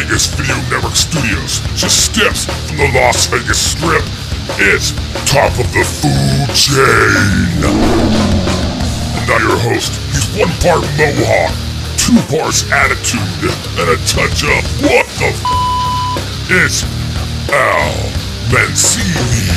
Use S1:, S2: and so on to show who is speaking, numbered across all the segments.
S1: Vegas Video Network Studios, just steps from the Las Vegas Strip. It's Top of the Food Chain. And now your host, he's one part Mohawk, two parts attitude, and a touch of what the f? It's Al Mancini.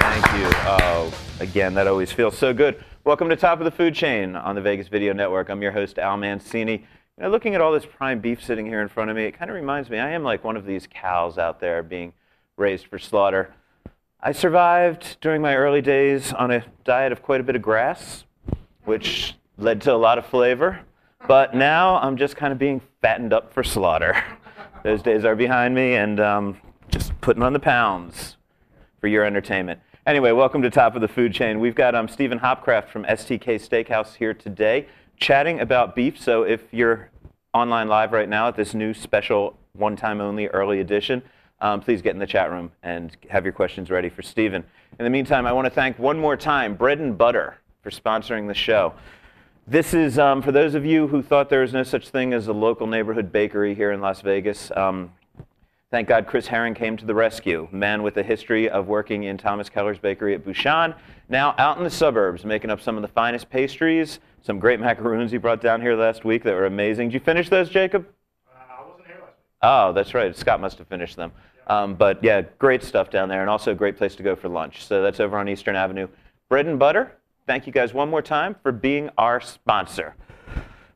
S2: Thank you. Oh, again, that always feels so good. Welcome to Top of the Food Chain on the Vegas Video Network. I'm your host, Al Mancini. You know, looking at all this prime beef sitting here in front of me, it kind of reminds me I am like one of these cows out there being raised for slaughter. I survived during my early days on a diet of quite a bit of grass, which led to a lot of flavor. But now I'm just kind of being fattened up for slaughter. Those days are behind me, and um, just putting on the pounds for your entertainment. Anyway, welcome to Top of the Food Chain. We've got um, Stephen Hopcraft from STK Steakhouse here today chatting about beef. So if you're online live right now at this new special one time only early edition, um, please get in the chat room and have your questions ready for Stephen. In the meantime, I want to thank one more time Bread and Butter for sponsoring the show. This is um, for those of you who thought there was no such thing as a local neighborhood bakery here in Las Vegas. Um, Thank God Chris Herring came to the rescue. Man with a history of working in Thomas Keller's bakery at Bouchon, now out in the suburbs making up some of the finest pastries, some great macaroons he brought down here last week that were amazing. Did you finish those, Jacob?
S3: I wasn't here last week.
S2: Oh, that's right. Scott must have finished them. Um, but yeah, great stuff down there, and also a great place to go for lunch. So that's over on Eastern Avenue. Bread and Butter, thank you guys one more time for being our sponsor.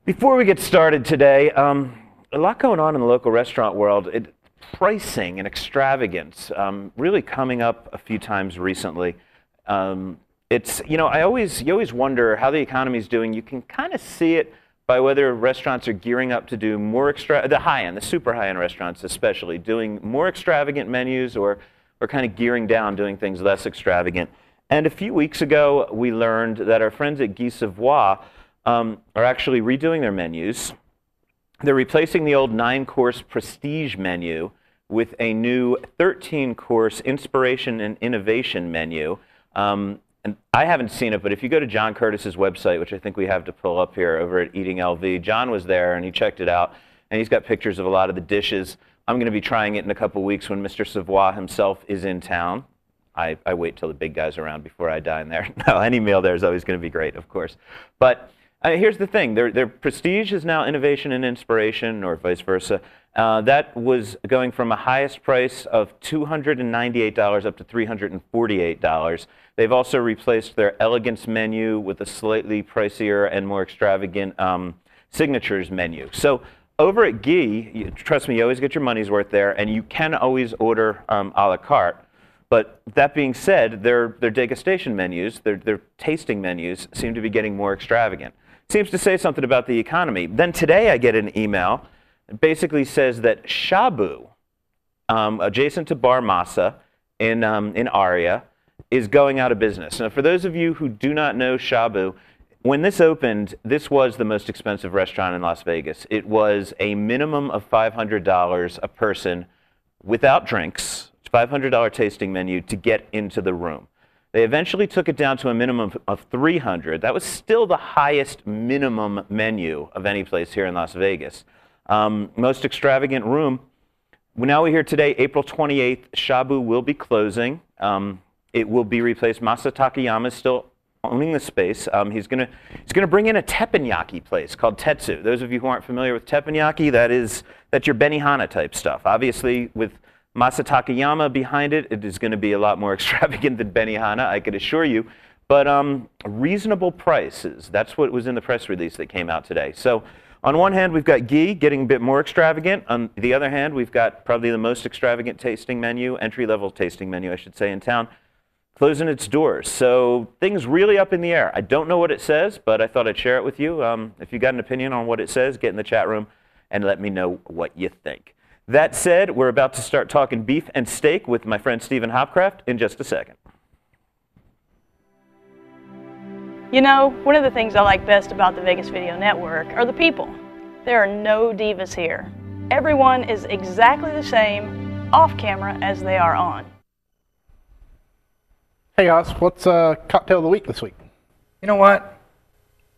S2: Before we get started today, um, a lot going on in the local restaurant world. It, pricing and extravagance um, really coming up a few times recently. Um, it's you know I always you always wonder how the economy is doing. You can kind of see it by whether restaurants are gearing up to do more extra the high end, the super high end restaurants especially, doing more extravagant menus or or kind of gearing down, doing things less extravagant. And a few weeks ago, we learned that our friends at Guy Savoy um, are actually redoing their menus. They're replacing the old nine course prestige menu with a new 13 course inspiration and innovation menu. Um, and I haven't seen it, but if you go to John Curtis's website, which I think we have to pull up here over at Eating LV, John was there and he checked it out, and he's got pictures of a lot of the dishes. I'm going to be trying it in a couple weeks when Mr. Savoy himself is in town. I, I wait till the big guy's around before I dine there. no, any meal there is always going to be great, of course. But uh, here's the thing their, their prestige is now innovation and inspiration, or vice versa. Uh, that was going from a highest price of $298 up to $348. They've also replaced their elegance menu with a slightly pricier and more extravagant um, signatures menu. So over at Guy, you, trust me, you always get your money's worth there, and you can always order um, a la carte. But that being said, their, their degustation menus, their, their tasting menus, seem to be getting more extravagant. Seems to say something about the economy. Then today I get an email that basically says that Shabu, um, adjacent to Bar Masa in, um, in Aria, is going out of business. Now, for those of you who do not know Shabu, when this opened, this was the most expensive restaurant in Las Vegas. It was a minimum of $500 a person without drinks, $500 tasting menu to get into the room. They eventually took it down to a minimum of 300. That was still the highest minimum menu of any place here in Las Vegas. Um, most extravagant room. Now we hear today, April 28th, Shabu will be closing. Um, it will be replaced. Masa Takayama is still owning the space. Um, he's going he's gonna bring in a teppanyaki place called Tetsu. Those of you who aren't familiar with teppanyaki, that is, that's your Benihana type stuff. Obviously, with Masa Takayama behind it, it is going to be a lot more extravagant than Benihana, I could assure you. But um, reasonable prices. That's what was in the press release that came out today. So on one hand, we've got Guy getting a bit more extravagant. On the other hand, we've got probably the most extravagant tasting menu, entry-level tasting menu, I should say, in town, closing its doors. So things really up in the air. I don't know what it says, but I thought I'd share it with you. Um, if you got an opinion on what it says, get in the chat room and let me know what you think. That said, we're about to start talking beef and steak with my friend Stephen Hopcraft in just a second.
S4: You know, one of the things I like best about the Vegas Video Network are the people. There are no divas here. Everyone is exactly the same off camera as they are on.
S3: Hey guys, what's uh, cocktail of the week this week?
S5: You know what?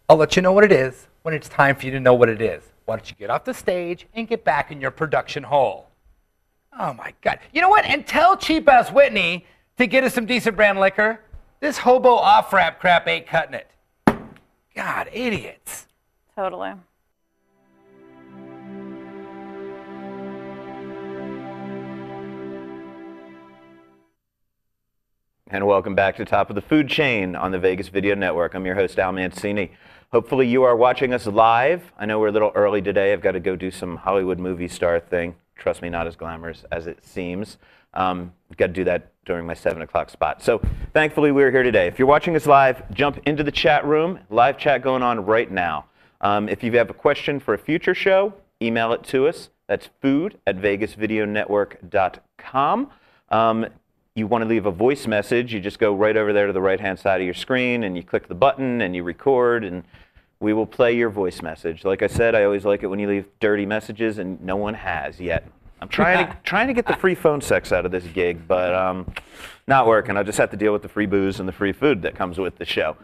S5: I'll let you know what it is
S3: when it's time for you to know what it is. Why don't you get off the stage and get back in your production hole? Oh my God. You know what? And tell cheap ass Whitney to get us some decent brand liquor. This hobo off ramp crap ain't cutting it. God, idiots.
S5: Totally.
S2: And welcome back to Top of the Food Chain on the Vegas Video Network. I'm your host, Al Mancini. Hopefully, you are watching us live. I know we're a little early today. I've got to go do some Hollywood movie star thing. Trust me, not as glamorous as it seems. Um, got to do that during my 7 o'clock spot. So, thankfully, we're here today. If you're watching us live, jump into the chat room. Live chat going on right now. Um, if you have a question for a future show, email it to us. That's food at vegasvideonetwork.com. Um, you want to leave a voice message, you just go right over there to the right hand side of your screen and you click the button and you record and we will play your voice message. Like I said, I always like it when you leave dirty messages and no one has yet. I'm trying to trying to get the free phone sex out of this gig, but um, not working. I just have to deal with the free booze and the free food that comes with the show.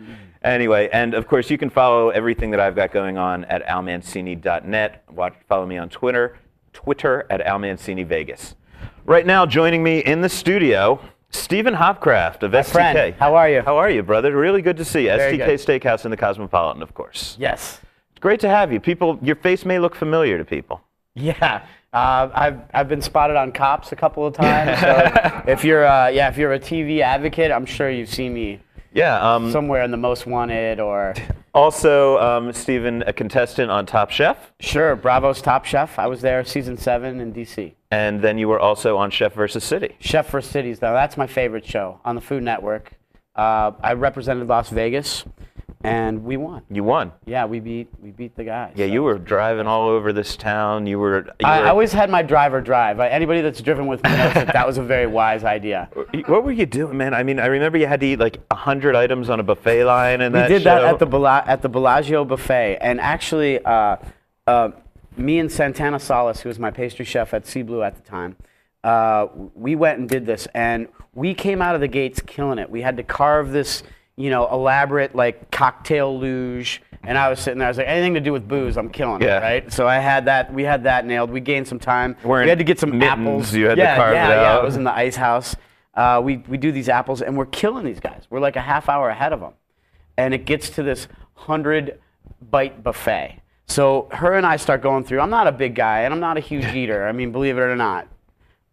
S2: Anyway, and of course you can follow everything that I've got going on at almancini.net. Watch, follow me on Twitter, Twitter at almancinivegas. Right now, joining me in the studio, Stephen Hopcraft of
S6: My
S2: STK.
S6: friend, how are you?
S2: How are you, brother? Really good to see you.
S6: Very
S2: STK
S6: good.
S2: Steakhouse in the Cosmopolitan, of course.
S6: Yes.
S2: It's great to have you. People, your face may look familiar to people.
S6: Yeah. Uh, I've, I've been spotted on cops a couple of times. So if you're uh, yeah if you're a TV advocate, I'm sure you've seen me
S2: Yeah. Um,
S6: somewhere in the Most Wanted or
S2: also, um, Stephen, a contestant on Top Chef,
S6: sure Bravo's Top Chef. I was there season seven in DC.
S2: and then you were also on Chef versus City.
S6: Chef for Cities though that's my favorite show on the Food Network. Uh, I represented Las Vegas, and we won.
S2: You won.
S6: Yeah, we beat we beat the guys.
S2: Yeah,
S6: so.
S2: you were driving all over this town. You were. You
S6: I,
S2: were
S6: I always had my driver drive. Anybody that's driven with me knows that that was a very wise idea.
S2: What were you doing, man? I mean, I remember you had to eat like hundred items on a buffet line, and
S6: We
S2: that
S6: did that at the Bella- at the Bellagio buffet, and actually, uh, uh, me and Santana Salas, who was my pastry chef at Sea Blue at the time, uh, we went and did this, and we came out of the gates killing it. We had to carve this, you know, elaborate like cocktail luge, and I was sitting there. I was like, anything to do with booze, I'm killing
S2: Yeah.
S6: it, right? So I had that. We had that nailed. We gained some time.
S2: Wearing
S6: we had to get some
S2: mittens,
S6: apples.
S2: you had to
S6: yeah,
S2: carve
S6: yeah,
S2: it
S6: yeah.
S2: out.
S6: It was in the ice house. Uh, we we do these apples, and we're killing these guys. We're like a half hour ahead of them and it gets to this 100 bite buffet. So her and I start going through. I'm not a big guy and I'm not a huge eater. I mean, believe it or not.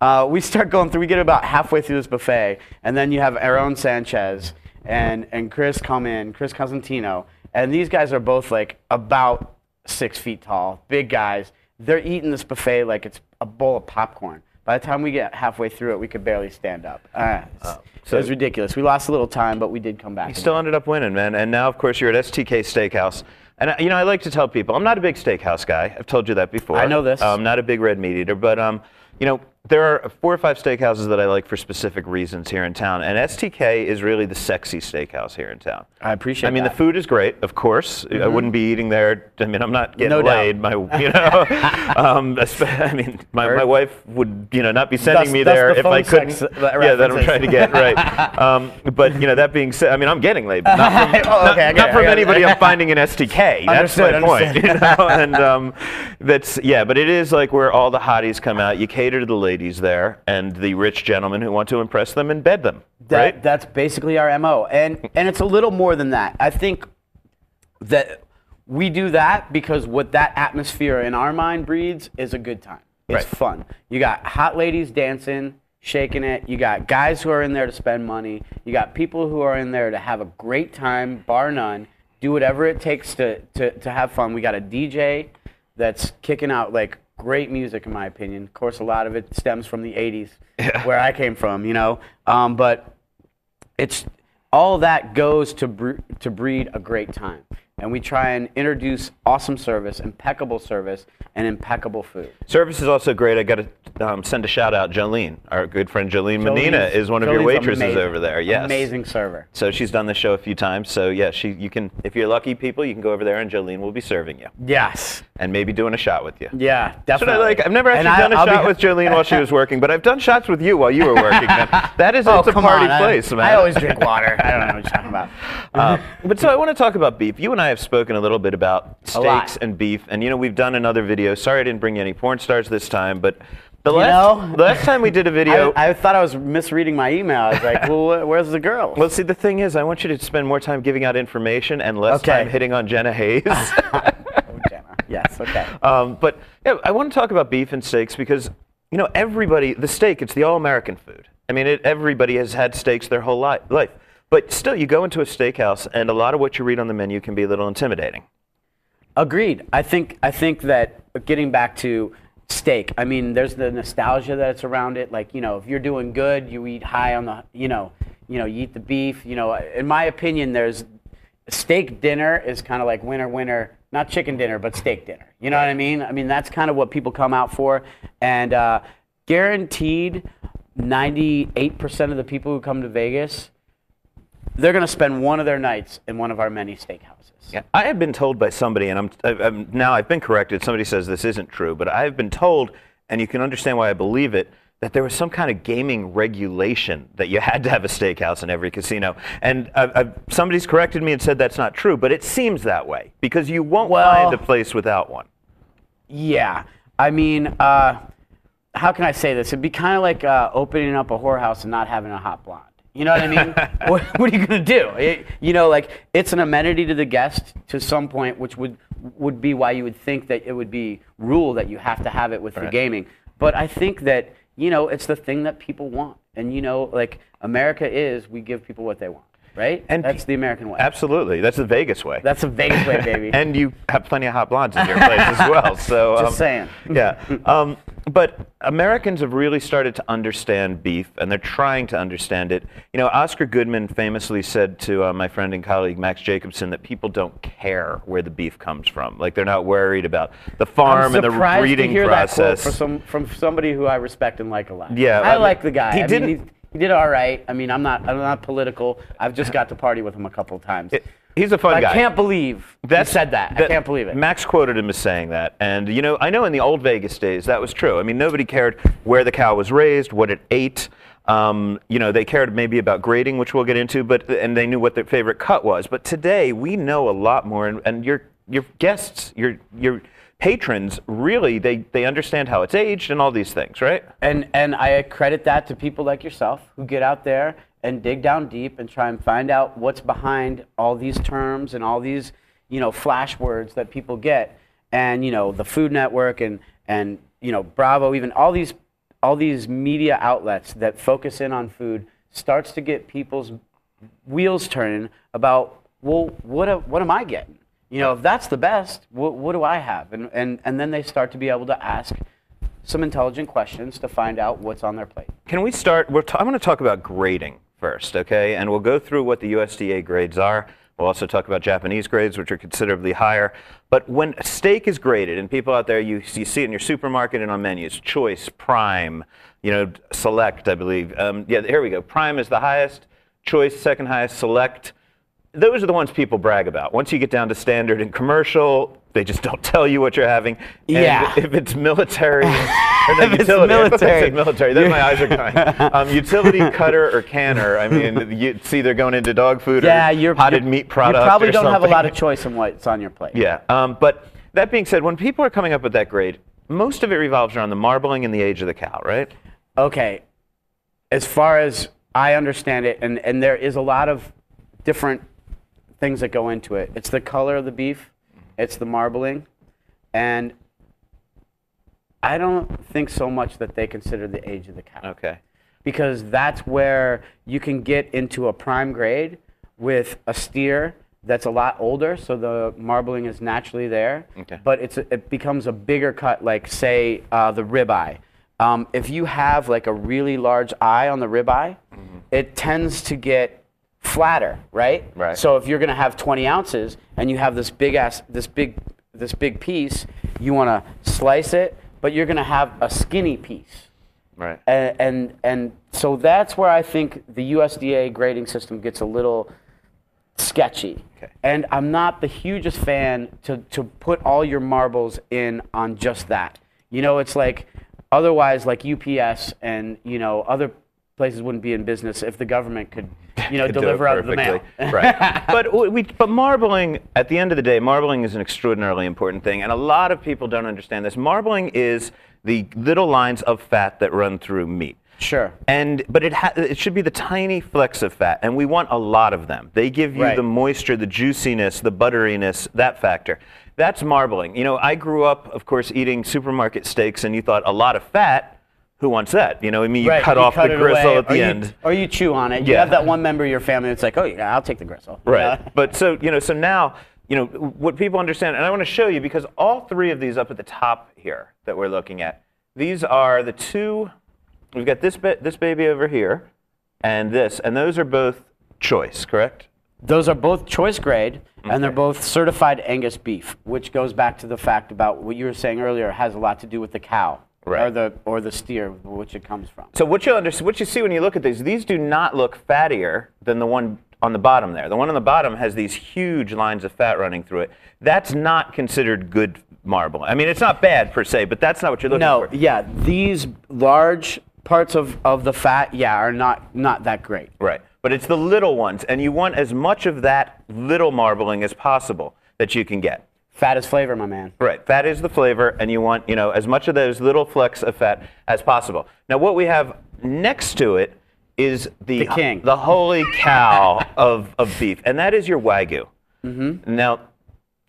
S6: Uh, we start going through. We get about halfway through this buffet, and then you have Aaron Sanchez and and Chris come in, Chris Cosentino, and these guys are both like about six feet tall, big guys. They're eating this buffet like it's a bowl of popcorn. By the time we get halfway through it, we could barely stand up. Uh, it's-
S2: so-
S6: it was ridiculous. We lost a little time, but we did come back.
S2: You still ended up winning, man. And now, of course, you're at STK Steakhouse. And you know, I like to tell people I'm not a big steakhouse guy. I've told you that before.
S6: I know this.
S2: I'm not a big red meat eater, but um, you know, there are four or five steakhouses that I like for specific reasons here in town, and STK is really the sexy steakhouse here in town.
S6: I appreciate it.
S2: I mean,
S6: that.
S2: the food is great, of course. I wouldn't be eating there. I mean, I'm not getting
S6: No doubt.
S2: laid. My, you know, um, I mean, my, my wife would, you know, not be sending
S6: That's-
S2: me
S6: that's
S2: there
S6: the
S2: if I couldn't.
S6: that
S2: yeah, that I'm trying to get right. Um, but you know, that being said, I mean, I'm getting laid, but not from,
S6: Oh,
S2: not,
S6: okay, I
S2: not
S6: get
S2: from
S6: I get it.
S2: anybody I'm finding in STK. That's my
S6: Understood,
S2: point. You know? and um, that's yeah, but it is like where all the hotties come out. You cater to the ladies there and the rich gentlemen who want to impress them and bed them.
S6: That,
S2: right?
S6: That's basically our MO. And and it's a little more than that. I think that we do that because what that atmosphere in our mind breeds is a good time. It's
S2: Right.
S6: fun. You got hot ladies dancing, shaking it. You got guys who are in there to spend money. You got people who are in there to have a great time, bar none. Do whatever it takes to, to, to have fun. We got a DJ that's kicking out like great music in my opinion. Of course, a lot of it stems from the 80s where I came from, you know. Um, but it's all that goes to bre- to breed a great time and we try and introduce awesome service impeccable service and impeccable food
S2: Service is also great. I got to um, send a shout out. Jolene, our good friend Jolene Medina,
S6: Jolene's-
S2: is one of your waitresses
S6: amazing.
S2: over there. Yes,
S6: amazing server
S2: So she's done the show a few times. So yeah, she you can if you're lucky people, you can go over there and Jolene will be serving you
S6: yes
S2: and maybe doing a shot with you.
S6: yeah definitely
S2: what I like. I've never actually
S6: I-
S2: done a
S6: I'll be-
S2: shot with Jolene while she was working, but I've done shots with you while you were working. That is
S6: oh
S2: it's a party
S6: on I-
S2: place, man.
S6: I, always drink water i don't know what you're talking about
S2: Uh, but so I want to talk about beef. You and I I have spoken a little bit about steaks and beef, and you know we've done another video. Sorry I didn't bring you any porn stars this time, but the
S6: You
S2: last
S6: know?
S2: last time we did a video.
S6: I, I thought I was misreading my email. I was like, well, where's the girl?
S2: well, see, the thing is, I want you to spend more time giving out information and less
S6: Okay.
S2: time hitting on Jenna Haze.
S6: Oh, Jenna. Yes, okay.
S2: Um, but yeah, I want to talk about beef and steaks because you know everybody the steak it's the all-American food. I mean, it, everybody has had steaks their whole li- life, but still, you go into a steakhouse and a lot of what you read on the menu can be a little intimidating.
S6: Agreed. I think I think that getting back to steak, I mean, there's the nostalgia that's around it. Like, you know, if you're doing good, you eat high on the, you know, you know, you eat the beef. You know, in my opinion, there's steak dinner is kind of like winner winner, not chicken dinner, but steak dinner. You know what I mean? I mean, that's kind of what people come out for, and uh, guaranteed, 98% of the people who come to Vegas, they're going to spend one of their nights in one of our many steakhouses.
S2: Yeah, I have been told by somebody, and I'm, I'm now I've been corrected. Somebody says this isn't true, but I have been told, and you can understand why I believe it, that there was some kind of gaming regulation that you had to have a steakhouse in every casino. And I've, I've, somebody's corrected me and said that's not true, but it seems that way because you won't
S6: Well-
S2: find a place without one.
S6: Yeah, I mean, uh, how can I say this? It'd be kind of like uh, opening up a whorehouse and not having a hot blonde. You know what I mean? what, what are you gonna do? It- you know, like it's an amenity to the guest to some point, which would would be why you would think that it would be rule that you have to have it with the gaming. But I think that you know it's the thing that people want, and you know, like America is, we give people what they want, right?
S2: And
S6: that's the American way.
S2: Absolutely, that's the Vegas way.
S6: That's the Vegas way, baby.
S2: and you have plenty of hot blondes in your place as well. So
S6: Just
S2: um,
S6: saying.
S2: Yeah, um, but Americans have really started to understand beef, and they're trying to understand it. You know, Oscar Goodman famously said to uh, my friend and colleague Max Jacobson that people don't care where the beef comes from. Like they're not worried about the farm and the breeding
S6: to hear
S2: process.
S6: that quote for some, from somebody who I respect and like a lot.
S2: Yeah,
S6: I,
S2: I mean,
S6: like the guy.
S2: he
S6: I
S2: didn't-
S6: Mean, he, did all right. I mean, I'm not. I'm not political. I've just got to party with him a couple of times.
S2: It- he's a fun
S6: I
S2: guy.
S6: can't believe that said that. I can't believe it.
S2: Max quoted him as saying that. And, you know, I know in the old Vegas days that was true. I mean, nobody cared where the cow was raised, what it ate. Um, you know, they cared maybe about grading, which we'll get into, but and they knew what their favorite cut was. But today we know a lot more, and, and your your guests, your your patrons, really they they understand how it's aged and all these things, right?
S6: and and I credit that to people like yourself who get out there and dig down deep and try and find out what's behind all these terms and all these you know flash words that people get and you know the Food Network and and you know Bravo even all these all these media outlets that focus in on food starts to get people's wheels turning about well what a, what am I getting you know if that's the best what, what do I have and, and and then they start to be able to ask some intelligent questions to find out what's on their plate.
S2: Can we start? We're t- I'm going to talk about grading first, okay? And we'll go through what the USDA grades are. We'll also talk about Japanese grades, which are considerably higher. But when steak is graded, and people out there, you, you see it in your supermarket and on menus, choice, prime, you know, select, I believe. Um, yeah, here we go. Prime is the highest, choice, second highest, select. Those are the ones people brag about. Once you get down to standard and commercial, they just don't tell you what you're having. And
S6: Yeah.
S2: If it's military, or no,
S6: If it's
S2: utility, I thought they
S6: military.
S2: military. Then my eyes are going. Um, utility cutter or canner. I mean, you, it's either going into dog food
S6: Yeah,
S2: or
S6: you're
S2: potted
S6: you-
S2: meat product.
S6: You probably don't have a lot of choice in what's on your plate.
S2: Yeah, um, but that being said, when people are coming up with that grade, most of it revolves around the marbling and the age of the cow, right?
S6: Okay. As far as I understand it, and, and there is a lot of different things that go into it. It's the color of the beef, it's the marbling, and I don't think so much that they consider the age of the cow.
S2: Okay.
S6: because that's where you can get into a prime grade with a steer that's a lot older, so the marbling is naturally there.
S2: Okay.
S6: But it's a, it becomes a bigger cut, like say uh, the ribeye. Um, if you have like a really large eye on the ribeye, it tends to get flatter, right?
S2: Right.
S6: So if you're gonna have 20 ounces and you have this big ass, this big, this big piece, you want to slice it, but you're gonna have a skinny piece
S2: Right.
S6: and, and and so that's where I think the USDA grading system gets a little sketchy.
S2: Okay.
S6: And I'm not the hugest fan to to put all your marbles in on just that. You know, it's like otherwise like UPS and you know other places wouldn't be in business if the government could you know,
S2: Could
S6: deliver out of the mail.
S2: right. But we, but marbling, at the end of the day, marbling is an extraordinarily important thing, and a lot of people don't understand this. Marbling is the little lines of fat that run through meat.
S6: Sure.
S2: And but it ha- it should be the tiny flecks of fat, and we want a lot of them. They give you
S6: Right.
S2: the moisture, the juiciness, the butteriness, that factor. That's marbling. You know, I grew up, of course, eating supermarket steaks, and you thought a lot of fat. Who wants that? You know, I mean, you
S6: Right,
S2: cut
S6: you
S2: off
S6: cut
S2: the gristle
S6: away,
S2: at the
S6: you-
S2: end.
S6: or you chew on it. You have that one member of your family that's like, oh yeah, I'll take the gristle.
S2: Right.
S6: Yeah.
S2: But so, you know, so now, you know, what people understand, and I want to show you because all three of these up at the top here that we're looking at, these are the two, we've got this, ba- this baby over here and this, and those are both choice, correct?
S6: Those are both choice grade, and they're both certified Angus beef, which goes back to the fact about what you were saying earlier has a lot to do with the cow or the or the steer, which it comes from.
S2: So what you understand, what you see when you look at these, these do not look fattier than the one on the bottom there. The one on the bottom has these huge lines of fat running through it. That's not considered good marble. I mean, it's not bad per se, but that's not what you're looking
S6: No,
S2: for.
S6: No, yeah, these large parts of, of the fat, yeah, are not not that great.
S2: Right. But it's the little ones, and you want as much of that little marbling as possible that you can get.
S6: Fat is flavor, my man.
S2: Right. Fat is the flavor, and you want you know as much of those little flecks of fat as possible. Now, what we have next to it is the
S6: The king.
S2: the holy cow of, of beef, and that is your wagyu. Mm-hmm. Now,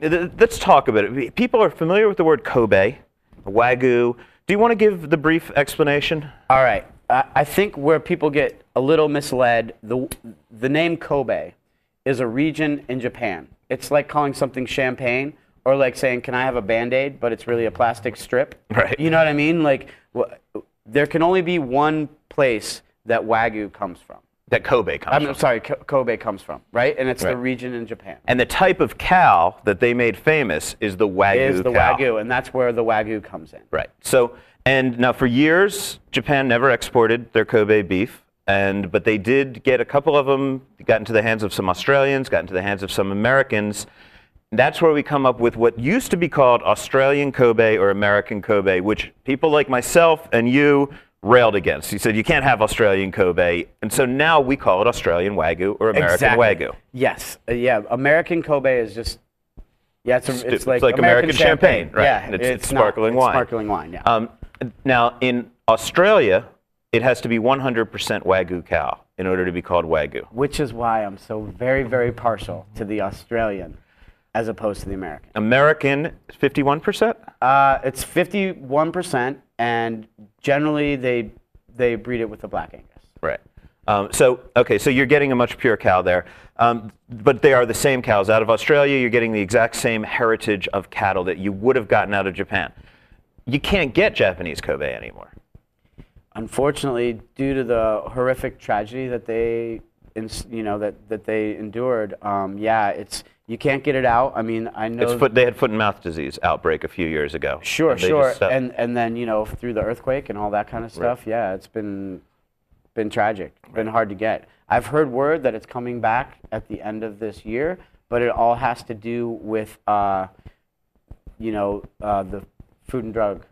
S2: th- let's talk about it. People are familiar with the word Kobe, wagyu. Do you want to give the brief explanation?
S6: All right. I I think where people get a little misled, the, the name Kobe is a region in Japan. It's like calling something champagne or like saying, can I have a band aid? But it's really a plastic strip.
S2: Right.
S6: You know what I mean? Like, there can only be one place that Wagyu comes from.
S2: That Kobe comes
S6: I'm
S2: from.
S6: sorry, Ko- Kobe comes from, right? And it's the region in Japan.
S2: And the type of cow that they made famous is the wagyu
S6: Is the
S2: cow.
S6: Wagyu, and that's where the Wagyu comes in.
S2: Right. So, and now for years, Japan never exported their Kobe beef, and but they did get a couple of them got into the hands of some Australians, got into the hands of some Americans. That's where we come up with what used to be called Australian Kobe or American Kobe, which people like myself and you railed against. You said you can't have Australian Kobe, and so now we call it Australian Wagyu or American
S6: exactly.
S2: Wagyu.
S6: Yes. Uh, yeah. American Kobe is just. Yeah, it's, a,
S2: It's
S6: it's like
S2: like American champagne, right.
S6: Yeah,
S2: It's- it's
S6: not-
S2: sparkling
S6: it's
S2: wine.
S6: Sparkling wine, yeah.
S2: Um, now, in Australia, it has to be 100% Wagyu cow in order to be called Wagyu.
S6: Which is why I'm so very, very partial to the Australian as opposed to the American.
S2: American, 51%?
S6: Uh, it's 51%, and generally they they breed it with the Black Angus.
S2: Right. Um, so, okay, so you're getting a much pure cow there. Um, but they are the same cows. Out of Australia, you're getting the exact same heritage of cattle that you would have gotten out of Japan. You can't get Japanese Kobe anymore.
S6: Unfortunately, due to the horrific tragedy that they, you know, that, that they endured, um, yeah, it's you can't get it out. I mean, I know.
S2: It's foot, they had foot and mouth disease outbreak a few years ago.
S6: Sure,
S2: and
S6: sure.
S2: stopped.
S6: And and then you know through the earthquake and all that kind of stuff, yeah, it's been been tragic, been hard to get. I've heard word that it's coming back at the end of this year, but it all has to do with uh, you know uh, the food and drug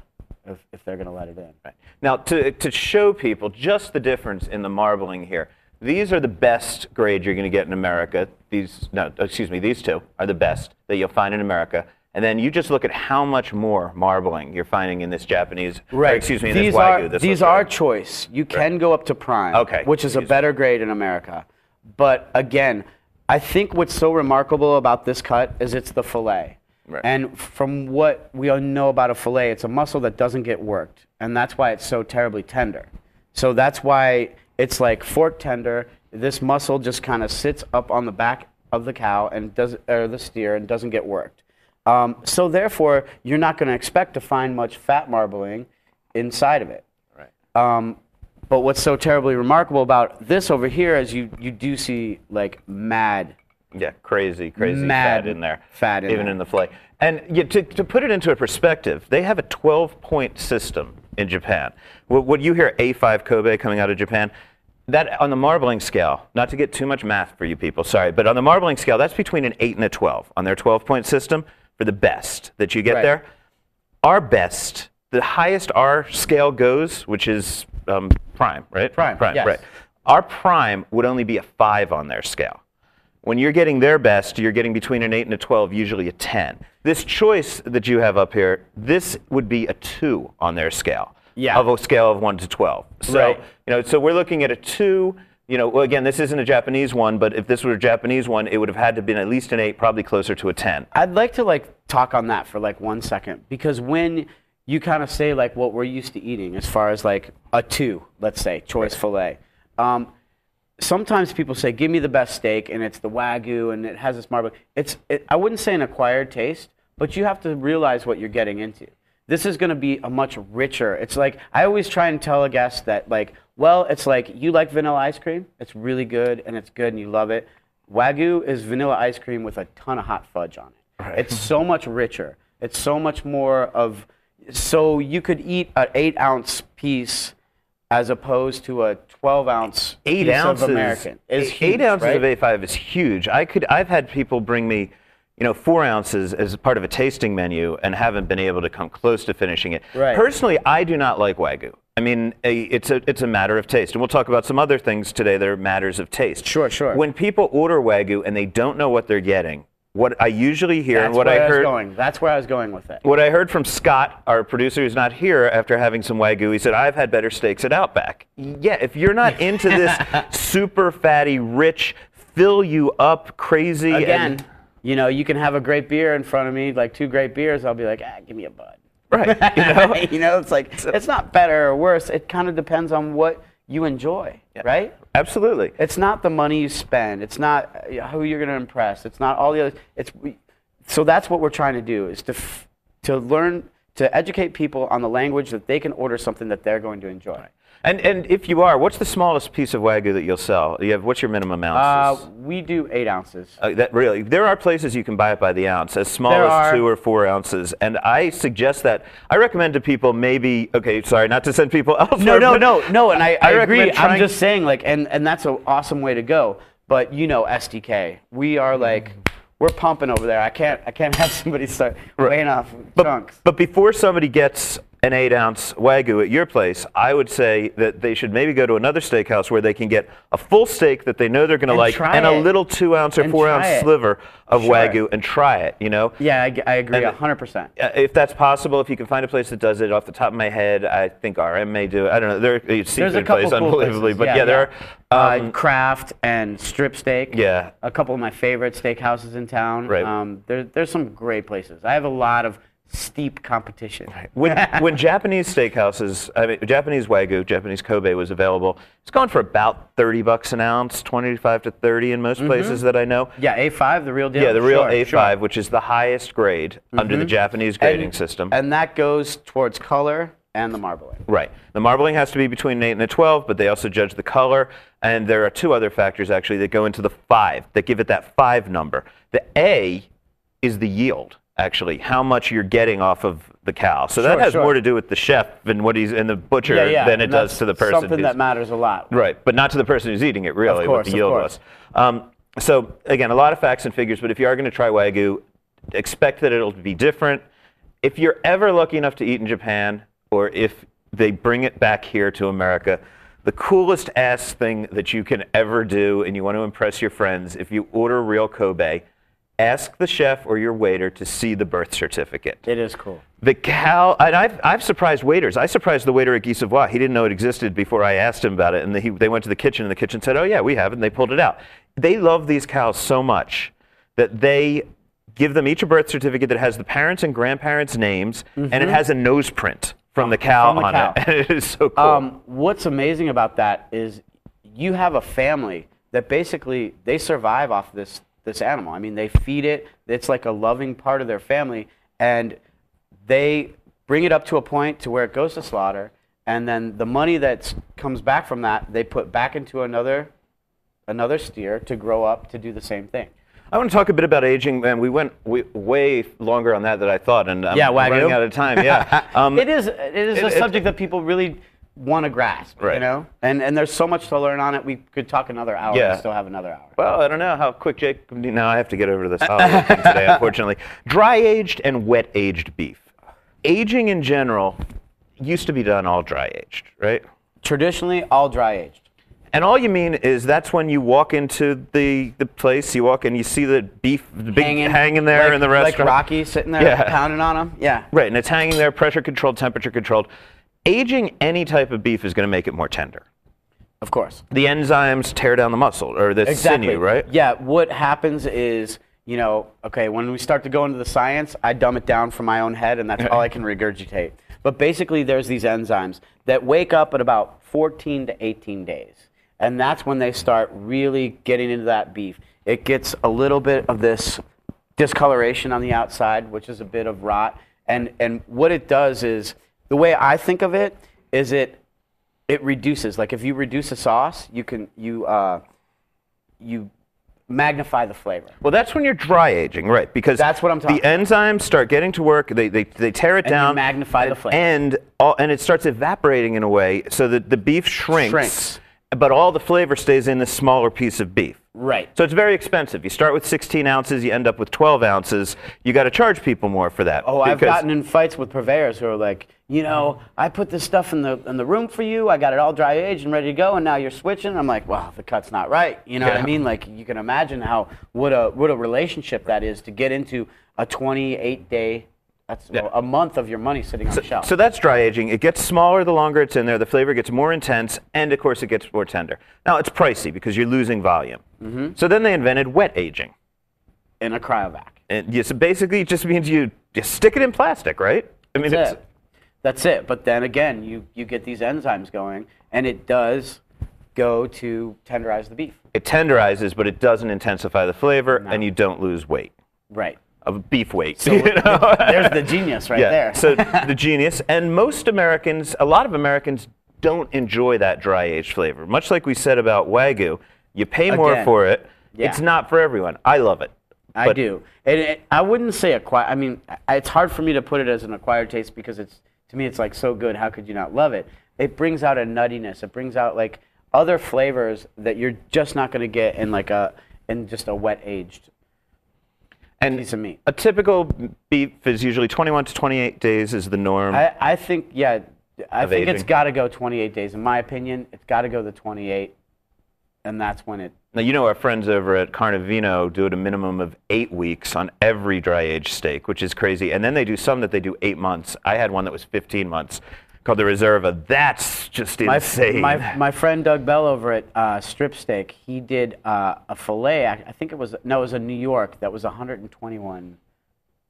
S6: if, if they're going to let it in.
S2: Right. Now, to, to show people just the difference in the marbling here, these are the best grade you're going to get in America. These, no, excuse me, these two are the best that you'll find in America. And then you just look at how much more marbling you're finding in this Japanese, or excuse me, in
S6: these
S2: this Wagyu.
S6: Are, these are choice. You can go up to prime,
S2: Okay,
S6: which is a better grade in America. But again, I think what's so remarkable about this cut is it's the fillet.
S2: Right.
S6: And from what we all know about a fillet, it's a muscle that doesn't get worked, and that's why it's so terribly tender. So that's why it's like fork tender. This muscle just kind of sits up on the back of the cow and does or the steer and doesn't get worked. Um, so therefore, you're not going to expect to find much fat marbling inside of it.
S2: Right.
S6: Um, but what's so terribly remarkable about this over here is you, you do see like mad
S2: Yeah, crazy, crazy
S6: Mad
S2: fat in there.
S6: fat in
S2: even
S6: there.
S2: in the fillet. And yeah, to, to put it into a perspective, they have a 12-point system in Japan. What, what you hear A5 Kobe coming out of Japan, that on the marbling scale, not to get too much math for you people, sorry, but on the marbling scale, that's between an 8 and a 12 on their 12-point system for the best that you get
S6: Right.
S2: there. Our best, the highest our scale goes, which is um, prime, right?
S6: Prime,
S2: Prime,
S6: yes.
S2: right. Our prime would only be a 5 on their scale. When you're getting their best, you're getting between an 8 and a 12, usually a 10. This choice that you have up here, this would be a 2 on their scale.
S6: Yeah.
S2: Of a scale of 1 to 12. So,
S6: Right.
S2: You know, so we're looking at a 2, you know, well, again, this isn't a Japanese one, but if this were a Japanese one, it would have had to have been at least an 8, probably closer to a 10.
S6: I'd like to like talk on that for like one second because when you kind of say like what we're used to eating as far as like a two, let's say choice fillet. Um, sometimes people say, "Give me the best steak," and it's the wagyu, and it has this marble. It's it, I wouldn't say an acquired taste, but you have to realize what you're getting into. This is going to be a much richer. It's like I always try and tell a guest that like, well, it's like you like vanilla ice cream. It's really good and it's good and you love it. Wagyu is vanilla ice cream with a ton of hot fudge on it. It's so much richer. It's so much more of. So you could eat an eight ounce piece as opposed to a 12 ounce
S2: eight
S6: piece
S2: ounces
S6: of American. Is
S2: eight,
S6: huge,
S2: eight ounces
S6: right?
S2: of A5 is huge. I could I've had people bring me, you know, four ounces as part of a tasting menu and haven't been able to come close to finishing it.
S6: Right.
S2: Personally, I do not like wagyu. I mean, it's a it's a matter of taste, and we'll talk about some other things today that are matters of taste.
S6: Sure, sure.
S2: When people order wagyu and they don't know what they're getting, what I usually hear
S6: That's
S2: and what
S6: where
S2: I
S6: I was
S2: heard
S6: going. That's where I was going with it.
S2: what I heard from Scott, our producer who's not here, after having some wagyu, he said, "I've had better steaks at Outback." Yeah, if you're not into this super fatty, rich, fill you up, crazy,
S6: Again,
S2: and,
S6: you know, you can have a great beer in front of me, like two great beers. I'll be like, ah, give me a bud.
S2: right? You know,
S6: you know, it's like it's not better or worse. It kind of depends on what you enjoy, right?
S2: absolutely.
S6: It's not the money you spend. It's not uh, who you're going to impress. It's not all the other. It's so that's what we're trying to do is to f- to learn to educate people on the language that they can order something that they're going to enjoy.
S2: And and if you are, what's the smallest piece of wagyu that you'll sell? You have what's your minimum
S6: Uh,
S2: ounces?
S6: we do eight ounces.
S2: Uh, that really, there are places you can buy it by the ounce, as small
S6: There
S2: as
S6: are.
S2: two or four ounces. And I suggest that. I recommend to people maybe. Okay, sorry, not to send people elsewhere.
S6: No, no, no, no. And I, I, agree. I'm just saying, like, and and that's an awesome way to go. But you know, STK, we are like, we're pumping over there. I can't, I can't have somebody start weighing off chunks.
S2: But before somebody gets an eight ounce wagyu at your place, I would say that they should maybe go to another steakhouse where they can get a full steak that they know they're going to like and a little two ounce or
S6: And
S2: four ounce
S6: it.
S2: sliver of
S6: Sure.
S2: wagyu and try it, you know?
S6: Yeah, I, I agree,
S2: And-
S6: hundred percent.
S2: Uh, If that's possible, if you can find a place that does it off the top of my head, I think RM may do it. I don't know. There are
S6: There's a couple
S2: place,
S6: cool
S2: unbelievably,
S6: places.
S2: but yeah, there are.
S6: uh,
S2: um,
S6: Craft and Strip Steak.
S2: Yeah.
S6: A couple of my favorite steakhouses in town.
S2: Right.
S6: Um, there, there's some great places. I have a lot of steep competition.
S2: when, when Japanese steakhouses, I mean, Japanese Wagyu, Japanese Kobe was available, it's gone for about 30 bucks an ounce, 25 to 30 in most places that I know.
S6: Yeah, A5, the real deal.
S2: Yeah, the real
S6: Sure,
S2: A5,
S6: sure. Mm-hmm.
S2: which is the highest grade under the Japanese grading
S6: And-
S2: system.
S6: And that goes towards color and the marbling.
S2: Right. The marbling has to be between an 8 and a 12, but they also judge the color. And there are two other factors, actually, that go into the 5, that give it that 5 number. The A is the yield, actually, how much you're getting off of the cow. So that has
S6: sure.
S2: more to do with the chef and what he's and the butcher
S6: Yeah, yeah.
S2: than it
S6: and
S2: does to the person.
S6: Something that matters a lot.
S2: Right, but not to the person who's eating it, really, Of
S6: course,
S2: what the
S6: of
S2: yield
S6: course.
S2: was. Um, so, again, a lot of facts and figures, but if you are going to try Wagyu, expect that it'll be different. If you're ever lucky enough to eat in Japan, or if they bring it back here to America, the coolest ass thing that you can ever do, and you want to impress your friends, if you order real Kobe, ask the chef or your waiter to see the birth certificate.
S6: It is cool.
S2: The cow, and I've, I've surprised waiters. I surprised the waiter at Guy Savoy. He didn't know it existed before I asked him about it. And he, they went to the kitchen, and the kitchen said, Oh, yeah, we have it. And they pulled it out. They love these cows so much that they give them each a birth certificate that has the parents' and grandparents' names, and it has a nose print from the cow
S6: Mm-hmm. From the
S2: on
S6: cow.
S2: it. And it is so cool.
S6: Um, what's amazing about that is you have a family that basically they survive off this this animal. I mean, they feed it. It's like a loving part of their family, and they bring it up to a point to where it goes to slaughter, and then the money that comes back from that they put back into another another steer to grow up to do the same thing.
S2: I want to talk a bit about aging, man. we went way longer on that than I thought, and I'm
S6: Yeah, Wagyu.
S2: running out of time. Yeah. Um,
S6: it is it is
S2: it-
S6: a subject that people really want to grasp,
S2: right.
S6: you know, and and there's so much to learn on it. We could talk another hour
S2: Yeah.
S6: and still have another hour.
S2: Well, I don't know how quick Jake. now I have to get over to this holiday thing today, unfortunately. Dry aged and wet aged beef. Aging in general used to be done all dry aged, right?
S6: Traditionally, all dry aged.
S2: And all you mean is that's when you walk into the, the place, you walk and you see the beef the big hanging, there
S6: like,
S2: in the restaurant.
S6: Like Rocky sitting there
S2: Yeah.
S6: pounding on them. Yeah.
S2: Right, and it's hanging there, pressure controlled, temperature controlled. Aging any type of beef is going to make it more tender.
S6: Of course.
S2: The enzymes tear down the muscle or the
S6: Exactly.
S2: sinew, right?
S6: Yeah. What happens is, you know, okay, when we start to go into the science, I dumb it down from my own head, and that's all I can regurgitate. But basically, there's these enzymes that wake up at about 14 to 18 days, and that's when they start really getting into that beef. It gets a little bit of this discoloration on the outside, which is a bit of rot, and and what it does is the way I think of it is it it reduces. Like if you reduce a sauce, you can you uh, you magnify the flavor.
S2: Well, that's when you're dry aging, right? Because
S6: That's what I'm talking
S2: The enzymes start getting to work. They, they, they tear it
S6: And you
S2: down,
S6: magnify the
S2: and-
S6: flavor.
S2: and all, and it starts evaporating in a way so that the beef shrinks,
S6: Shrinks.
S2: But all the flavor stays in this smaller piece of beef.
S6: Right.
S2: So it's very expensive. You start with 16 ounces, you end up with 12 ounces. You got to charge people more for that.
S6: Oh, I've gotten in fights with purveyors who are like, you know, I put this stuff in the in the room for you. I got it all dry aged and ready to go, and now you're switching. I'm like, well, the cut's not right. You know what I mean? Like you can imagine how what a what a relationship that is to get into a 28 day. That's
S2: Yeah.
S6: a month of your money sitting on the shelf.
S2: So that's dry aging. It gets smaller the longer it's in there. The flavor gets more intense, and of course, it gets more tender. Now, it's pricey because you're losing volume.
S6: Mm-hmm.
S2: So then they invented wet aging.
S6: in a cryovac.
S2: And yes, basically, it just means you just stick it in plastic, right? I mean,
S6: That's
S2: it's,
S6: it. That's it. But then again, you, you get these enzymes going, and it does go to tenderize the beef.
S2: it tenderizes, but it doesn't intensify the flavor, and you don't lose weight
S6: Right.
S2: Of beef weight.
S6: So
S2: you know?
S6: there's the genius right
S2: yeah.
S6: there.
S2: so the genius, and most Americans, a lot of Americans don't enjoy that dry aged flavor. Much like we said about wagyu, you pay more
S6: Again,
S2: for it.
S6: yeah.
S2: It's not for everyone. I love it.
S6: I do. And it, I wouldn't say acquired. I mean, it's hard for me to put it as an acquired taste because it's to me it's like so good. How could you not love it? It brings out a nuttiness. It brings out like other flavors that you're just not going to get in like a in just a wet aged
S2: And
S6: piece of meat.
S2: a typical beef is usually 21 to 28 days is the norm.
S6: I, I think yeah. I think it's
S2: aging.
S6: got to go 28 days. In my opinion, it's got to go the 28, and that's when it.
S2: Now, you know our friends over at Carnevino do it a minimum of eight weeks on every dry aged steak, which is crazy. And then they do some that they do eight months. I had one that was 15 months called the Reserva. That's just
S6: My,
S2: insane.
S6: my, my friend Doug Bell over at uh, Strip Steak, he did uh, a fillet. I, I think it was no, it was in New York. That was 121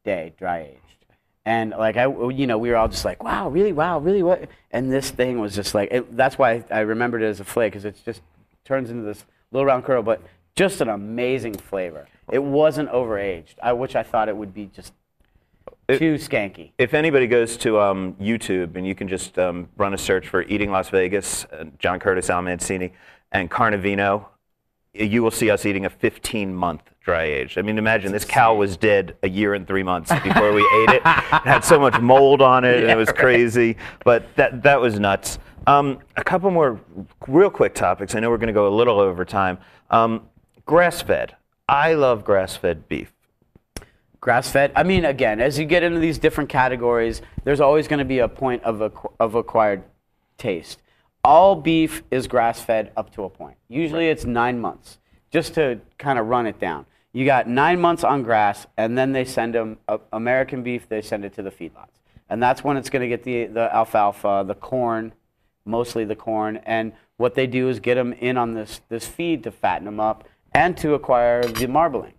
S6: day dry aged, and like I, you know, we were all just like, wow, really, wow, really, what? And this thing was just like, it, that's why I remembered it as a fillet because it just turns into this little round curl, but just an amazing flavor. It wasn't overaged, I, which I thought it would be just
S2: It-
S6: too skanky.
S2: if anybody goes to um, YouTube and you can just um, run a search for Eating Las Vegas, uh, John Curtis, Al Mancini, and Carnevino, you will see us eating a 15 month dry aged. I mean, imagine this cow was dead a year and three months before we ate it. It had so much mold on it, and it was crazy. But that, that was nuts. Um, a couple more real quick topics. I know we're going to go a little over time. Um, grass fed. I love grass fed beef.
S6: Grass fed. I mean, again, as you get into these different categories, there's always going to be a point of, acqu- of acquired taste. All beef is grass fed up to a point. Usually it's nine months, just to kind of run it down. You got nine months on grass, and then they send them uh, American beef, they send it to the feedlots. And that's when it's going to get the, the alfalfa, the corn, mostly the corn. And what they do is get them in on this, this feed to fatten them up and to acquire the marbling.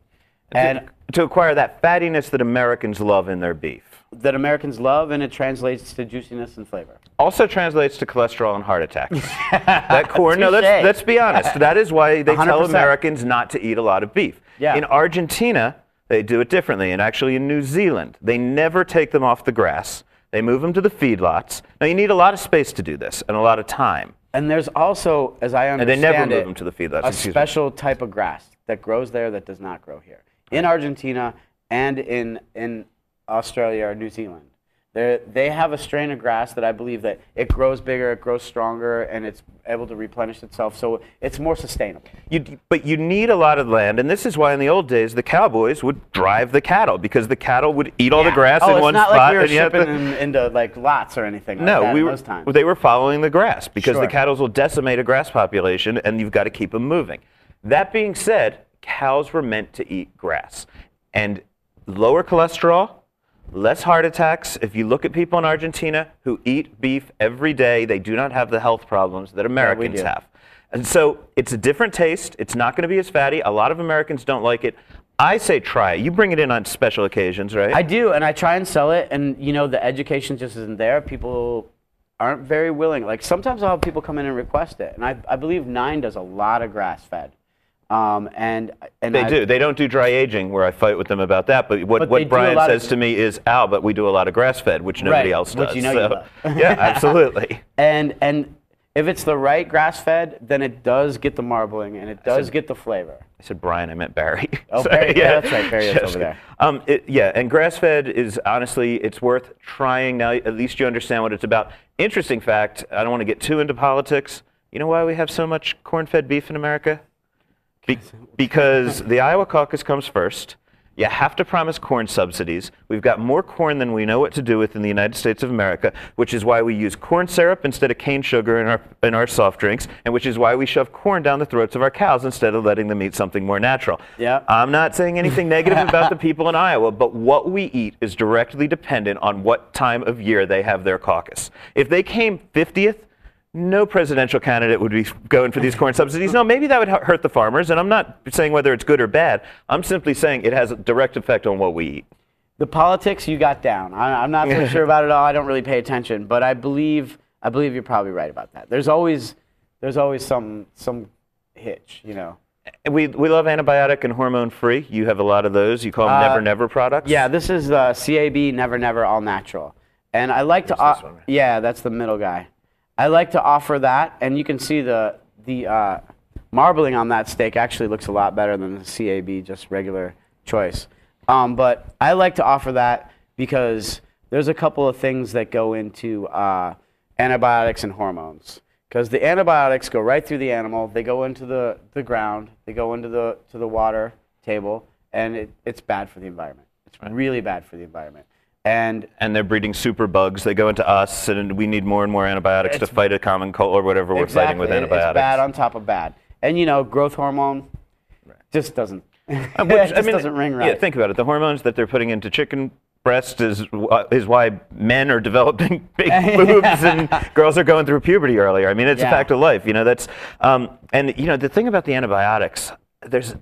S6: And
S2: to acquire that fattiness that Americans love in their beef.
S6: that Americans love, and it translates to juiciness and flavor.
S2: Also translates to cholesterol and heart attacks. that corn. No, let's, let's be honest. That is why they tell
S6: 100%.
S2: Americans not to eat a lot of beef.
S6: Yeah.
S2: In Argentina, they do it differently, and actually in New Zealand, they never take them off the grass. They move them to the feedlots. Now you need a lot of space to do this and a lot of time.
S6: And there's also, as I understand,
S2: they
S6: understand
S2: never move them to the feedlots,
S6: a
S2: excuse me.
S6: special type of grass that grows there that does not grow here in Argentina and in in Australia or New Zealand. They they have a strain of grass that I believe that it grows bigger, it grows stronger, and it's able to replenish itself. So it's more sustainable.
S2: You, but you need a lot of land, and this is why in the old days the cowboys would drive the cattle because the cattle would eat all the grass
S6: oh,
S2: in one spot.
S6: like we were
S2: and
S6: shipping
S2: to-
S6: them into like lots or anything. Like
S2: no,
S6: that
S2: we
S6: in
S2: were.
S6: those times.
S2: They were following the grass because the cattle will decimate a grass population, and you've got to keep them moving. That being said, cows were meant to eat grass, and lower cholesterol, less heart attacks. If you look at people in Argentina who eat beef every day, they do not have the health problems that Americans
S6: do.
S2: have. And so it's a different taste. It's not going to be as fatty. A lot of Americans don't like it. I say try it. You bring it in on special occasions, right?
S6: I do, and I try and sell it, and you know the education just isn't there. People aren't very willing. Like sometimes I'll have people come in and request it, and I, I believe Nine does a lot of grass fed, um, and and
S2: They
S6: I-
S2: do. They don't do dry aging, where I fight with them about that. But what,
S6: But
S2: what Brian
S6: of-
S2: says to me is, "Al, but we do a lot of grass fed, which nobody
S6: Right,
S2: else does."
S6: you know
S2: So, yeah, absolutely.
S6: and and if it's the right grass fed, then it does get the marbling and it does
S2: said-
S6: get the flavor.
S2: I said Brian, I meant Barry.
S6: Oh, Barry. Yeah, that's right. Barry is over there.
S2: Um, it, yeah, and grass fed is honestly, it's worth trying now. At least you understand what it's about. Interesting fact. I don't want to get too into politics. You know why we have so much corn fed beef in America? Be- because the Iowa caucus comes first. You have to promise corn subsidies. We've got more corn than we know what to do with in the United States of America, which is why we use corn syrup instead of cane sugar in our, in our soft drinks, and which is why we shove corn down the throats of our cows instead of letting them eat something more natural.
S6: Yeah.
S2: I'm not saying anything negative about the people in Iowa, but what we eat is directly dependent on what time of year they have their caucus. If they came 50th, no presidential candidate would be going for these corn subsidies. No, maybe that would hurt the farmers, and I'm not saying whether it's good or bad. I'm simply saying it has a direct effect on what we eat.
S6: The politics you got down. I, I'm not so sure about it all. I don't really pay attention, but I believe I believe you're probably right about that. There's always there's always some some hitch, you know.
S2: We, we love antibiotic and hormone free. You have a lot of those. You call them
S6: Uh,
S2: Never Never products.
S6: Yeah, this is uh, CAB Never Never All Natural, and I like to. O-
S2: one,
S6: yeah, that's the middle guy. I like to offer that, and you can see the the uh, marbling on that steak actually looks a lot better than the CAB just regular choice. Um, but I like to offer that because there's a couple of things that go into uh, antibiotics and hormones. Because the antibiotics go right through the animal, they go into the, the ground, they go into the to the water table, and it, it's bad for the environment. It's really bad for the environment. And
S2: and they're breeding super bugs. They go into us, and we need more and more antibiotics to fight a common cold or whatever we're fighting with antibiotics.
S6: It's bad on top of bad. And you know, growth hormone just doesn't.
S2: Uh,
S6: it
S2: which,
S6: just doesn't ring right.
S2: Yeah, think about it. The hormones that they're putting into chicken breast is wh- is why men are developing big boobs and girls are going through puberty earlier. I mean, it's a
S6: Yeah.
S2: fact of life. You know, that's um, and you know the thing about the antibiotics. There's,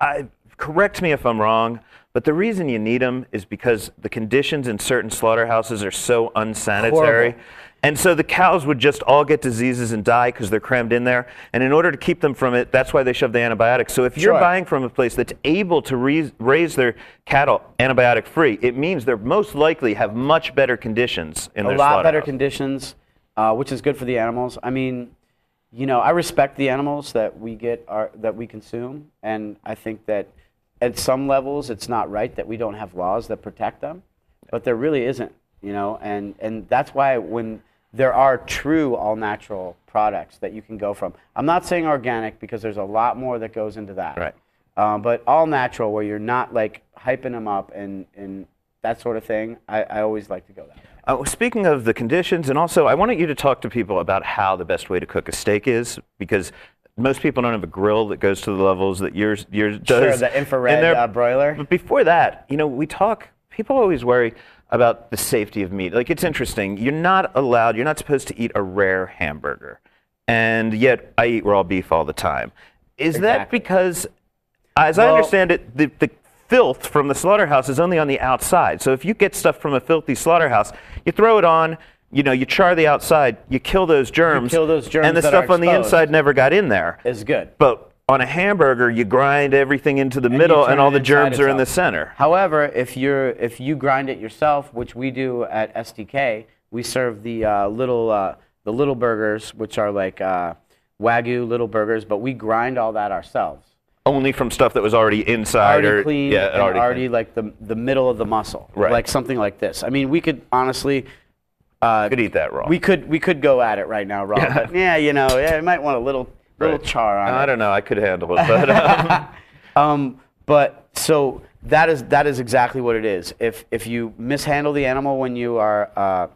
S2: I correct me if I'm wrong, but the reason you need them is because the conditions in certain slaughterhouses are so unsanitary.
S6: Horrible.
S2: And so the cows would just all get diseases and die because they're crammed in there. And in order to keep them from it, that's why they shove the antibiotics. So if you're
S6: Sure.
S2: buying from a place that's able to raise their cattle antibiotic free, it means they're most likely have much better conditions in
S6: a
S2: their
S6: lot better conditions, uh, which is good for the animals. I mean, you know, I respect the animals that we get our, that we consume, and I think that at some levels it's not right that we don't have laws that protect them, but there really isn't, you know, and and that's why when there are true all natural products that you can go from. I'm not saying organic because there's a lot more that goes into that.
S2: Right.
S6: Um, but all natural, where you're not like hyping them up and, and that sort of thing, I, I always like to go that way.
S2: Uh, speaking of the conditions, and also I wanted you to talk to people about how the best way to cook a steak is, because most people don't have a grill that goes to the levels that yours yours does.
S6: Sure, the infrared uh, broiler.
S2: But before that, you know, we talk. People always worry about the safety of meat. Like it's interesting. You're not allowed. You're not supposed to eat a rare hamburger, and yet I eat raw beef all the time. Is that because, as I understand it, the, the filth from the slaughterhouse is only on the outside. So if you get stuff from a filthy slaughterhouse, you throw it on. You know, you char the outside, you kill those germs,
S6: kill those germs
S2: and the stuff on the inside never got in there.
S6: Is good.
S2: But on a hamburger, you grind everything into the
S6: you
S2: middle, and all the germs are in the center.
S6: However, if you're if you grind it yourself, which we do at STK, we serve the uh, little uh, the little burgers, which are like uh, wagyu little burgers, but we grind all that ourselves.
S2: only from stuff that was already inside
S6: already
S2: or
S6: clean
S2: yeah, already,
S6: already, like the the middle of the muscle,
S2: Right.
S6: like something like this. I mean, we could honestly. Uh,
S2: could eat that raw.
S6: We could we could go at it right now, raw.
S2: Yeah.
S6: But yeah, you know, yeah, might want a little little
S2: Right.
S6: char on
S2: I
S6: it.
S2: I don't know. I could handle it, but um,
S6: Um, but so that is that is exactly what it is. If if you mishandle the animal when you are uh,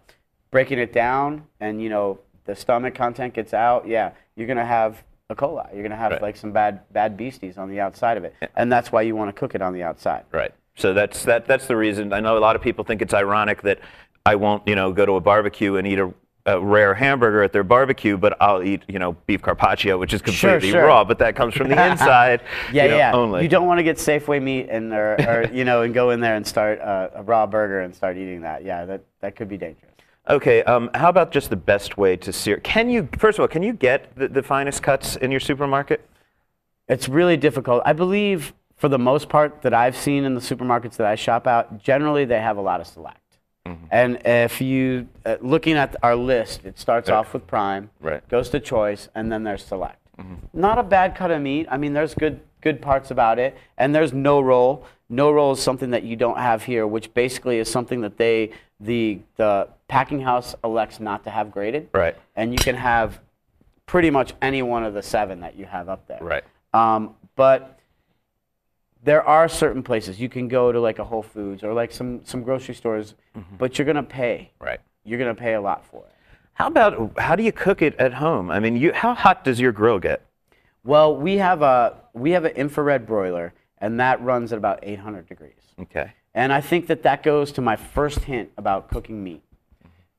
S6: breaking it down, and you know the stomach content gets out, yeah, you're gonna have E. coli. You're gonna have
S2: Right.
S6: like some bad bad beasties on the outside of it, and that's why you want to cook it on the outside.
S2: Right. So that's that. That's the reason. I know a lot of people think it's ironic that I won't, you know, go to a barbecue and eat a, a rare hamburger at their barbecue, but I'll eat, you know, beef carpaccio, which is completely
S6: sure.
S2: raw, but that comes from the inside.
S6: Yeah,
S2: you know,
S6: yeah.
S2: Only.
S6: You don't want to get Safeway meat and or, or you know and go in there and start uh, a raw burger and start eating that. Yeah, that that could be dangerous.
S2: Okay. Um, how about just the best way to sear? Can you, first of all, can you get the, the finest cuts in your supermarket?
S6: It's really difficult. I believe, for the most part, that I've seen in the supermarkets that I shop out, generally they have a lot of select.
S2: Mm-hmm.
S6: And if you, uh, looking at our list, it starts
S2: Yeah.
S6: off with prime,
S2: Right. Mm-hmm.
S6: goes to choice, and then there's select. Not a bad cut of meat. I mean, there's good good parts about it, and there's no roll. No roll is something that you don't have here, which basically is something that they the the packing house elects not to have graded.
S2: Right.
S6: And you can have pretty much any one of the seven that you have up there.
S2: Right.
S6: Um, but there are certain places you can go to, like a Whole Foods or like some some grocery stores, mm-hmm. but you're gonna pay.
S2: Right.
S6: You're gonna pay a lot for it.
S2: How about how do you cook it at home? I mean, you, how hot does your grill get?
S6: Well, we have a we have an infrared broiler, and that runs at about 800 degrees.
S2: Okay.
S6: And I think that that goes to my first hint about cooking meat.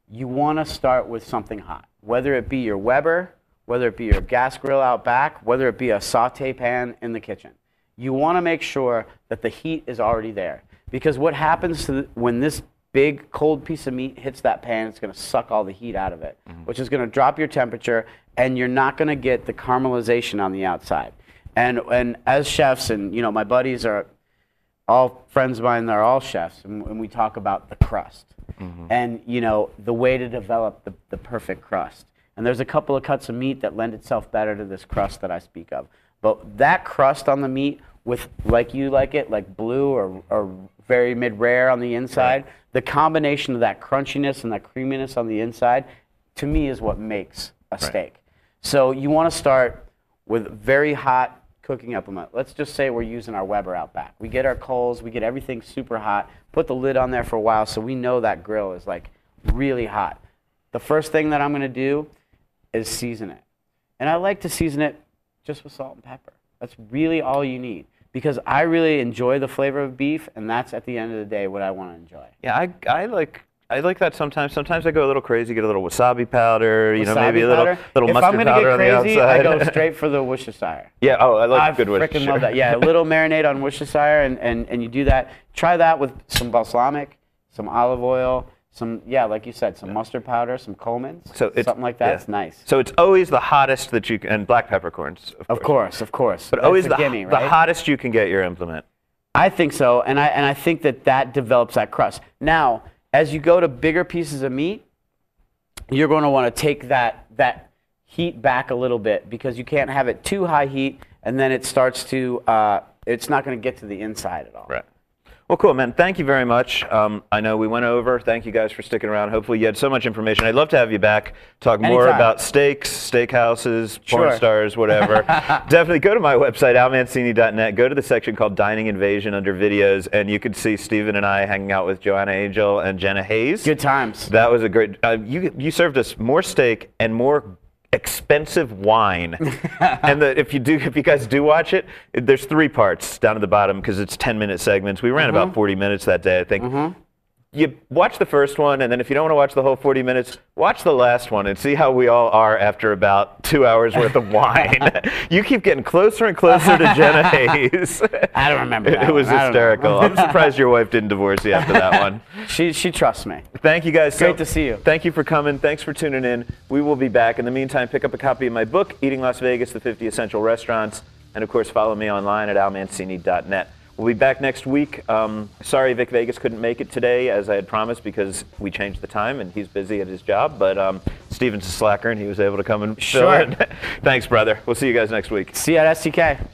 S6: You want to start with something hot, whether it be your Weber, whether it be your gas grill out back, whether it be a saute pan in the kitchen. You want to make sure that the heat is already there. Because what happens to the, when this big cold piece of meat hits that pan, it's going to suck all the heat out of it, mm-hmm. which is going to drop your temperature, and you're not going to get the caramelization on the outside. And, and as chefs, and you know, my buddies are all friends of mine they're all chefs and, and we talk about the crust. Mm-hmm. And you know the way to develop the, the perfect crust. And there's a couple of cuts of meat that lend itself better to this crust that i speak of. But that crust on the meat with like you like it like blue or, or very mid rare on the inside the combination of that crunchiness and that creaminess on the inside to me is what makes a steak so you want to start with very hot cooking up them. Let's just say we're using our Weber out back. We get our coals, we get everything super hot, put the lid on there for a while so we know that grill is like really hot. The first thing that I'm going to do is season it. And I like to season it just with salt and pepper. That's really all you need because I really enjoy the flavor of beef and that's at the end of the day what I want to enjoy.
S2: Yeah, I, I like I like that sometimes. Sometimes I go a little crazy, get a little wasabi powder, you know, maybe
S6: Wasabi
S2: a little
S6: powder.
S2: little
S6: if
S2: mustard
S6: I'm gonna
S2: powder
S6: get
S2: on
S6: crazy,
S2: the outside.
S6: I go straight for the Worcestershire.
S2: yeah, oh, I like
S6: I
S2: good Worcestershire.
S6: I freaking love that. Yeah, a little marinade on Worcestershire, and, and, and you do that. Try that with some balsamic, some olive oil, some yeah, like you said, some mustard powder, some Colman's,
S2: So
S6: something like that.
S2: yeah.
S6: It's nice.
S2: So it's always the hottest that you can, and black peppercorns, of,
S6: Of course, of course.
S2: But
S6: That's
S2: always the,
S6: gimme,
S2: the hottest you can get your implement.
S6: I think so, and I and I think that that develops that crust. Now, as you go to bigger pieces of meat, you're going to want to take that that heat back a little bit because you can't have it too high heat, and then it starts to uh, it's not going to get to the inside at all.
S2: Right. Well, cool, man. Thank you very much. Um, I know we went over. Thank you guys for sticking around. Hopefully, you had so much information. I'd love to have you back, talk more
S6: Anytime.
S2: about steaks, steakhouses, porn
S6: Sure.
S2: stars, whatever. Definitely go to my website, almancini.net. Go to the section called Dining Invasion under videos, and you can see Stephen and I hanging out with Joanna Angel and Jenna Haze.
S6: Good times.
S2: That was a great. Uh, you you served us more steak and more expensive wine. and the, if you do, if you guys do watch it, it- there's three parts down at the bottom because it's 10 minute segments. We ran mm-hmm. about 40 minutes that day, I think. Mm-hmm. You watch the first one, and then if you don't want to watch the whole 40 minutes, watch the last one and see how we all are after about two hours worth of wine. you keep getting closer and closer to Jenna Haze.
S6: I don't remember that
S2: It was
S6: one. I don't know.
S2: hysterical. I'm surprised your wife didn't divorce you after that one.
S6: She she trusts me.
S2: Thank you guys.
S6: Great to see you.
S2: Thank you for coming. Thanks for tuning in. We will be back. In the meantime, pick up a copy of my book, Eating Las Vegas: The 50 Essential Restaurants, and of course, follow me online at almancini.net. We'll be back next week. Um, sorry, Vic Vegas couldn't make it today, as I had promised, because we changed the time and he's busy at his job. But um, Steven's a slacker, and he was able to come and
S6: Sure.
S2: Thanks, brother. We'll see you guys next week.
S6: See you at STK.